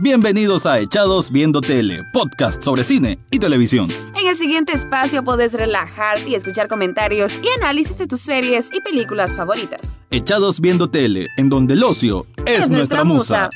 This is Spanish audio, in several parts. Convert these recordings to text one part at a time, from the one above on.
Bienvenidos a Echados Viendo Tele, podcast sobre cine y televisión. En el siguiente espacio podés relajarte y escuchar comentarios y análisis de tus series y películas favoritas. Echados Viendo Tele, en donde el ocio es, nuestra, musa.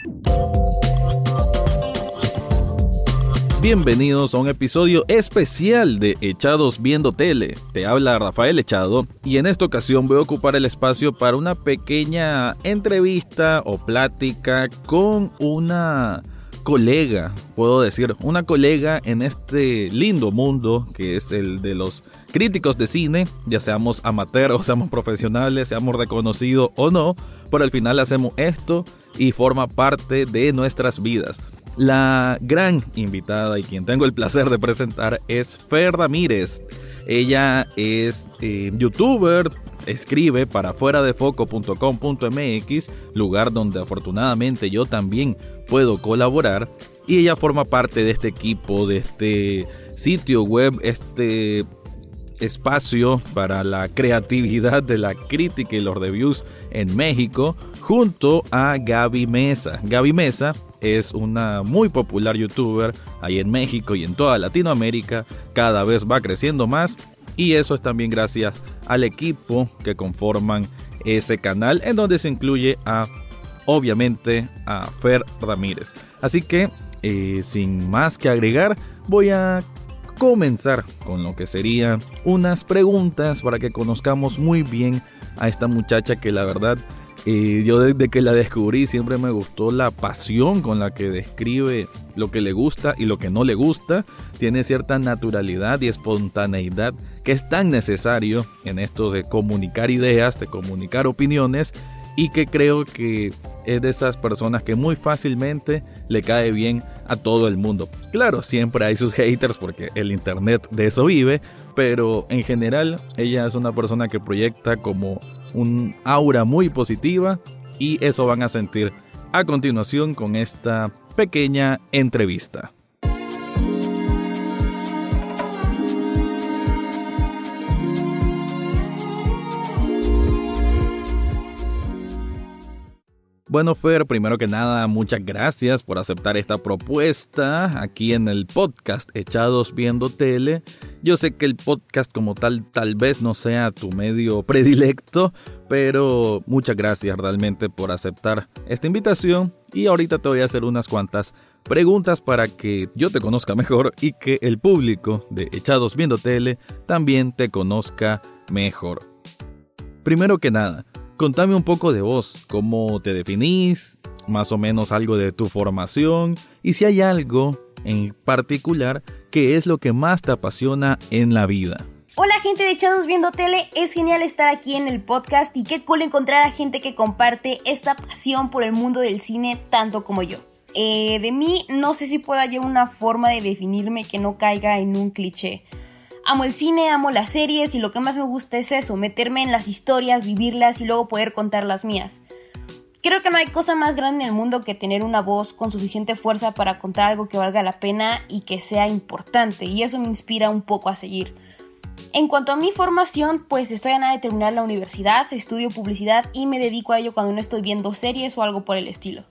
Bienvenidos a un episodio especial de Echados Viendo Tele. Te habla Rafael Echado y en esta ocasión voy a ocupar el espacio para una pequeña entrevista o plática con una colega, puedo decir, una colega en este lindo mundo que es el de los críticos de cine, ya seamos amateurs o seamos profesionales, seamos reconocidos o no, pero al final hacemos esto y forma parte de nuestras vidas. La gran invitada y quien tengo el placer de presentar es Fer Ramírez. Ella es eh, youtuber, escribe para fuera de foco.com.mx, lugar donde afortunadamente yo también puedo colaborar. Y ella forma parte de este equipo, de este sitio web, este espacio para la creatividad de la crítica y los reviews en México, junto a Gaby Mesa. Gaby Mesa es una muy popular youtuber ahí en México y en toda Latinoamérica, cada vez va creciendo más y eso es también gracias al equipo que conforman ese canal en donde se incluye a obviamente a Fer Ramírez. Así que eh, sin más que agregar voy a comenzar con lo que serían unas preguntas para que conozcamos muy bien a esta muchacha que la verdad y yo desde que la descubrí siempre me gustó la pasión con la que describe lo que le gusta y lo que no le gusta. Tiene cierta naturalidad y espontaneidad que es tan necesario en esto de comunicar ideas, de comunicar opiniones y que creo que es de esas personas que muy fácilmente le cae bien a todo el mundo. Claro, siempre hay sus haters porque el internet de eso vive, pero en general ella es una persona que proyecta como un aura muy positiva y eso van a sentir a continuación con esta pequeña entrevista. Bueno, Fer, primero que nada, muchas gracias por aceptar esta propuesta aquí en el podcast Echados Viendo Tele. Yo sé que el podcast como tal tal vez no sea tu medio predilecto, pero muchas gracias realmente por aceptar esta invitación y ahorita te voy a hacer unas cuantas preguntas para que yo te conozca mejor y que el público de Echados Viendo Tele también te conozca mejor. Primero que nada, Contame un poco de vos, cómo te definís, más o menos algo de tu formación y si hay algo en particular que es lo que más te apasiona en la vida. Hola gente de Echados Viendo Tele, es genial estar aquí en el podcast y qué cool encontrar a gente que comparte esta pasión por el mundo del cine tanto como yo. Eh, de mí no sé si pueda hallar una forma de definirme que no caiga en un cliché. Amo el cine, amo las series y lo que más me gusta es eso, meterme en las historias, vivirlas y luego poder contar las mías. Creo que no hay cosa más grande en el mundo que tener una voz con suficiente fuerza para contar algo que valga la pena y que sea importante, y eso me inspira un poco a seguir. En cuanto a mi formación, pues estoy a nada de terminar la universidad, estudio publicidad y me dedico a ello cuando no estoy viendo series o algo por el estilo.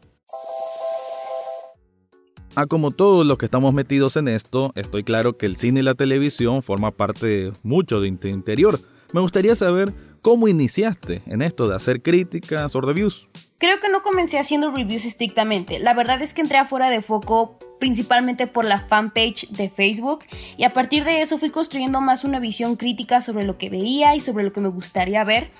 Ah, como todos los que estamos metidos en esto, estoy claro que el cine y la televisión forma parte mucho de tu interior. Me gustaría saber cómo iniciaste en esto de hacer críticas o reviews. Creo que no comencé haciendo reviews estrictamente. La verdad es que entré afuera de foco principalmente por la fanpage de Facebook y a partir de eso fui construyendo más una visión crítica sobre lo que veía y sobre lo que me gustaría ver.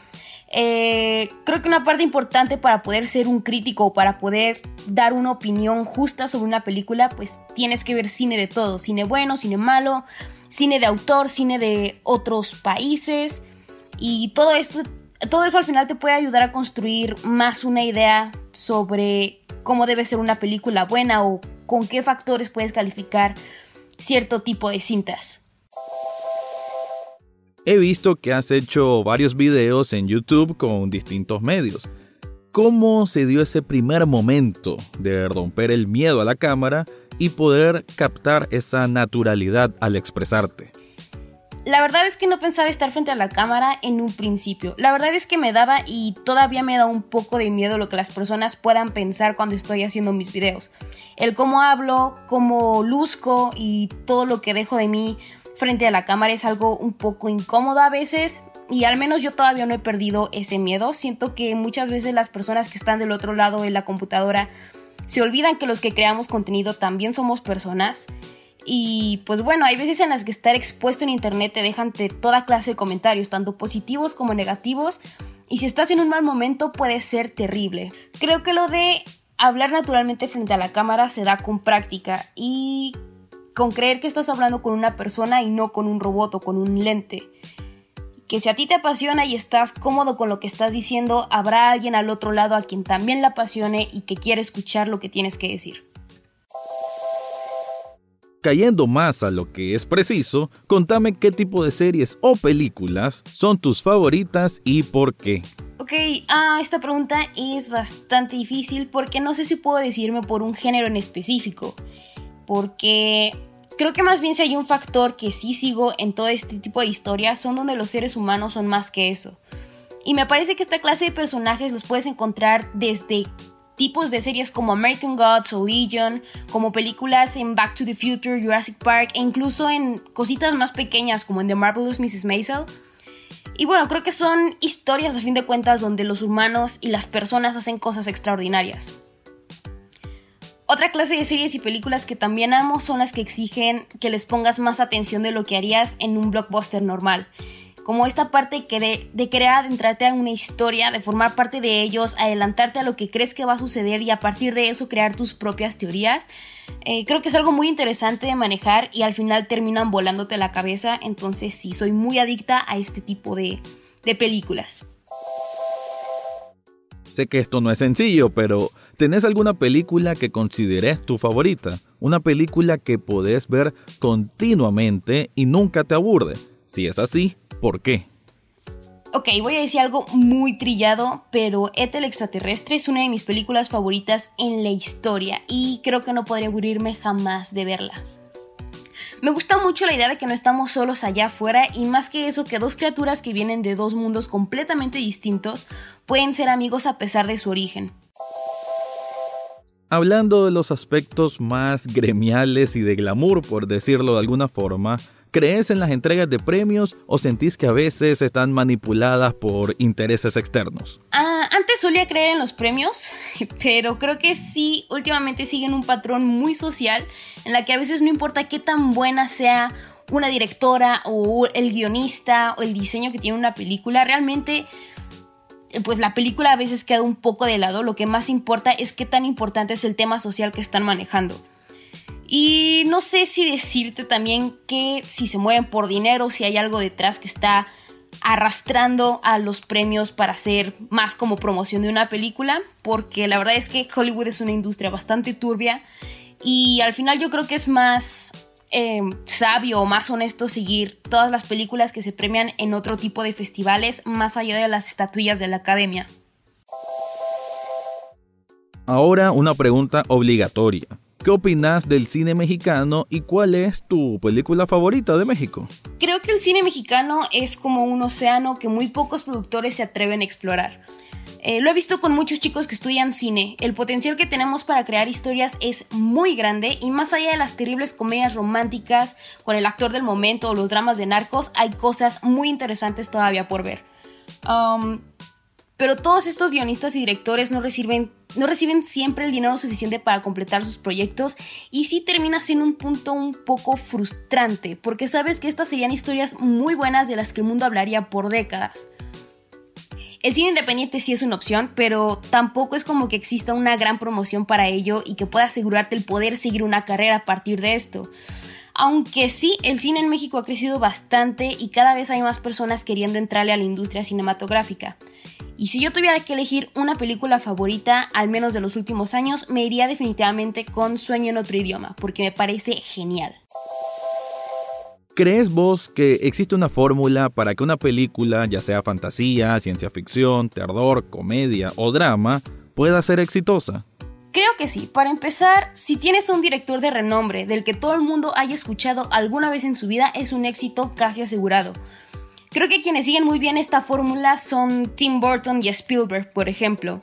Eh, creo que una parte importante para poder ser un crítico o para poder dar una opinión justa sobre una película, pues tienes que ver cine de todo, cine bueno, cine malo, cine de autor, cine de otros países y todo esto, todo eso al final te puede ayudar a construir más una idea sobre cómo debe ser una película buena o con qué factores puedes calificar cierto tipo de cintas. He visto que has hecho varios videos en YouTube con distintos medios. ¿Cómo se dio ese primer momento de romper el miedo a la cámara y poder captar esa naturalidad al expresarte? la verdad es que no pensaba estar frente a la cámara en un principio. La verdad es que me daba y todavía me da un poco de miedo lo que las personas puedan pensar cuando estoy haciendo mis videos. El cómo hablo, cómo luzco y todo lo que dejo de mí frente a la cámara es algo un poco incómodo a veces. Y al menos yo todavía no he perdido ese miedo. Siento que muchas veces las personas que están del otro lado de la computadora se olvidan que los que creamos contenido también somos personas y pues bueno, hay veces en las que estar expuesto en internet te dejan de toda clase de comentarios, tanto positivos como negativos. Y si estás en un mal momento puede ser terrible. Creo que lo de hablar naturalmente frente a la cámara se da con práctica y con creer que estás hablando con una persona y no con un robot o con un lente. Que si a ti te apasiona y estás cómodo con lo que estás diciendo, habrá alguien al otro lado a quien también le apasione y que quiere escuchar lo que tienes que decir. Cayendo más a lo que es preciso, contame qué tipo de series o películas son tus favoritas y por qué. Ok, ah, esta pregunta es bastante difícil porque no sé si puedo decirme por un género en específico. Porque creo que más bien si hay un factor que sí sigo en todo este tipo de historias son donde los seres humanos son más que eso. Y me parece que esta clase de personajes los puedes encontrar desde tipos de series como American Gods o Legion, como películas en Back to the Future, Jurassic Park e incluso en cositas más pequeñas como en The Marvelous Mrs. Maisel. Y bueno, creo que son historias a fin de cuentas donde los humanos y las personas hacen cosas extraordinarias. Otra clase de series y películas que también amo son las que exigen que les pongas más atención de lo que harías en un blockbuster normal como esta parte que de, de querer adentrarte en una historia, de formar parte de ellos, adelantarte a lo que crees que va a suceder y a partir de eso crear tus propias teorías. Eh, creo que es algo muy interesante de manejar y al final terminan volándote la cabeza, entonces sí, soy muy adicta a este tipo de, de películas. Sé que esto no es sencillo, pero ¿tenés alguna película que consideres tu favorita? Una película que podés ver continuamente y nunca te aburre. Si es así, ¿Por qué? Ok, voy a decir algo muy trillado, pero Ethel Extraterrestre es una de mis películas favoritas en la historia y creo que no podría aburrirme jamás de verla. Me gusta mucho la idea de que no estamos solos allá afuera y más que eso que dos criaturas que vienen de dos mundos completamente distintos pueden ser amigos a pesar de su origen. Hablando de los aspectos más gremiales y de glamour, por decirlo de alguna forma, ¿Crees en las entregas de premios o sentís que a veces están manipuladas por intereses externos? Ah, antes solía creer en los premios, pero creo que sí, últimamente siguen un patrón muy social en la que a veces no importa qué tan buena sea una directora o el guionista o el diseño que tiene una película, realmente pues la película a veces queda un poco de lado, lo que más importa es qué tan importante es el tema social que están manejando. Y no sé si decirte también que si se mueven por dinero, si hay algo detrás que está arrastrando a los premios para hacer más como promoción de una película, porque la verdad es que Hollywood es una industria bastante turbia y al final yo creo que es más eh, sabio o más honesto seguir todas las películas que se premian en otro tipo de festivales más allá de las estatuillas de la academia. Ahora una pregunta obligatoria. ¿Qué opinas del cine mexicano y cuál es tu película favorita de México? Creo que el cine mexicano es como un océano que muy pocos productores se atreven a explorar. Eh, lo he visto con muchos chicos que estudian cine. El potencial que tenemos para crear historias es muy grande y más allá de las terribles comedias románticas con el actor del momento o los dramas de narcos, hay cosas muy interesantes todavía por ver. Um, pero todos estos guionistas y directores no reciben, no reciben siempre el dinero suficiente para completar sus proyectos y sí termina siendo un punto un poco frustrante, porque sabes que estas serían historias muy buenas de las que el mundo hablaría por décadas. El cine independiente sí es una opción, pero tampoco es como que exista una gran promoción para ello y que pueda asegurarte el poder seguir una carrera a partir de esto. Aunque sí, el cine en México ha crecido bastante y cada vez hay más personas queriendo entrarle a la industria cinematográfica. Y si yo tuviera que elegir una película favorita, al menos de los últimos años, me iría definitivamente con Sueño en otro idioma, porque me parece genial. ¿Crees vos que existe una fórmula para que una película, ya sea fantasía, ciencia ficción, terror, comedia o drama, pueda ser exitosa? Creo que sí. Para empezar, si tienes un director de renombre del que todo el mundo haya escuchado alguna vez en su vida, es un éxito casi asegurado. Creo que quienes siguen muy bien esta fórmula son Tim Burton y Spielberg, por ejemplo.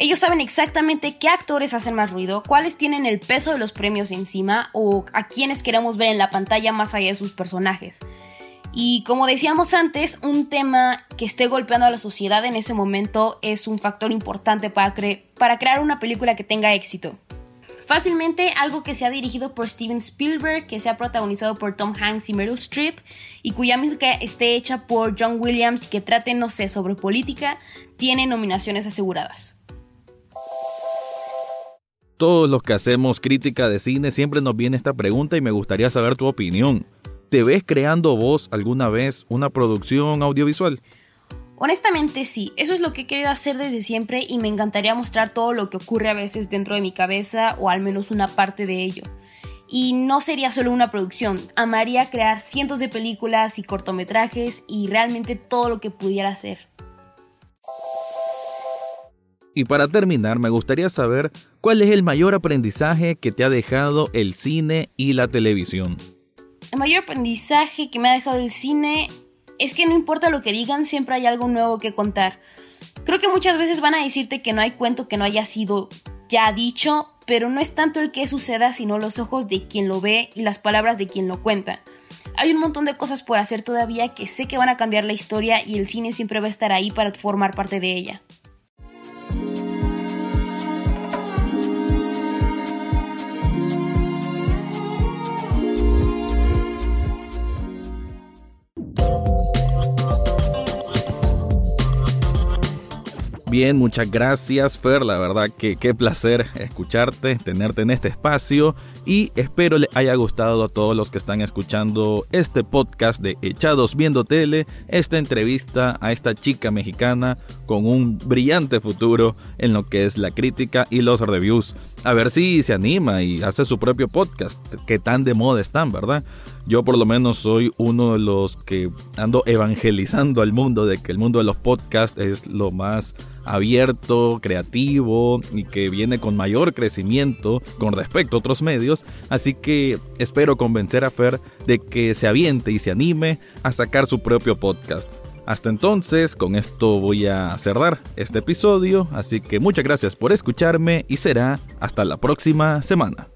Ellos saben exactamente qué actores hacen más ruido, cuáles tienen el peso de los premios encima o a quienes queremos ver en la pantalla más allá de sus personajes. Y como decíamos antes, un tema que esté golpeando a la sociedad en ese momento es un factor importante para, para crear una película que tenga éxito. Fácilmente algo que se ha dirigido por Steven Spielberg, que se ha protagonizado por Tom Hanks y Meryl Streep, y cuya música esté hecha por John Williams y que trate, no sé, sobre política, tiene nominaciones aseguradas todos los que hacemos crítica de cine siempre nos viene esta pregunta y me gustaría saber tu opinión. ¿Te ves creando vos alguna vez una producción audiovisual? Honestamente sí, eso es lo que he querido hacer desde siempre y me encantaría mostrar todo lo que ocurre a veces dentro de mi cabeza o al menos una parte de ello. Y no sería solo una producción, amaría crear cientos de películas y cortometrajes y realmente todo lo que pudiera hacer. Y para terminar, me gustaría saber cuál es el mayor aprendizaje que te ha dejado el cine y la televisión. El mayor aprendizaje que me ha dejado el cine es que no importa lo que digan, siempre hay algo nuevo que contar. Creo que muchas veces van a decirte que no hay cuento que no haya sido ya dicho, pero no es tanto el que suceda, sino los ojos de quien lo ve y las palabras de quien lo cuenta. Hay un montón de cosas por hacer todavía que sé que van a cambiar la historia y el cine siempre va a estar ahí para formar parte de ella. Bien, muchas gracias Fer, la verdad que qué placer escucharte, tenerte en este espacio y espero le haya gustado a todos los que están escuchando este podcast de Echados Viendo Tele, esta entrevista a esta chica mexicana con un brillante futuro en lo que es la crítica y los reviews. A ver si se anima y hace su propio podcast, que tan de moda están, ¿verdad? Yo por lo menos soy uno de los que ando evangelizando al mundo de que el mundo de los podcasts es lo más abierto, creativo y que viene con mayor crecimiento con respecto a otros medios, así que espero convencer a Fer de que se aviente y se anime a sacar su propio podcast. Hasta entonces, con esto voy a cerrar este episodio, así que muchas gracias por escucharme y será hasta la próxima semana.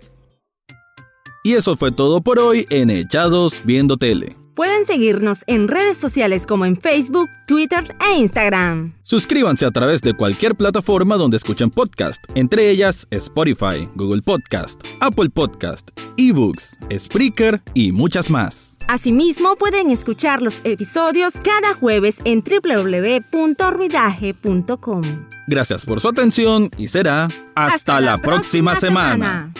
Y eso fue todo por hoy en Echados Viendo Tele. Pueden seguirnos en redes sociales como en Facebook, Twitter e Instagram. Suscríbanse a través de cualquier plataforma donde escuchen podcast, entre ellas Spotify, Google Podcast, Apple Podcast, eBooks, Spreaker y muchas más. Asimismo, pueden escuchar los episodios cada jueves en www.ruidaje.com. Gracias por su atención y será hasta, la, próxima, semana.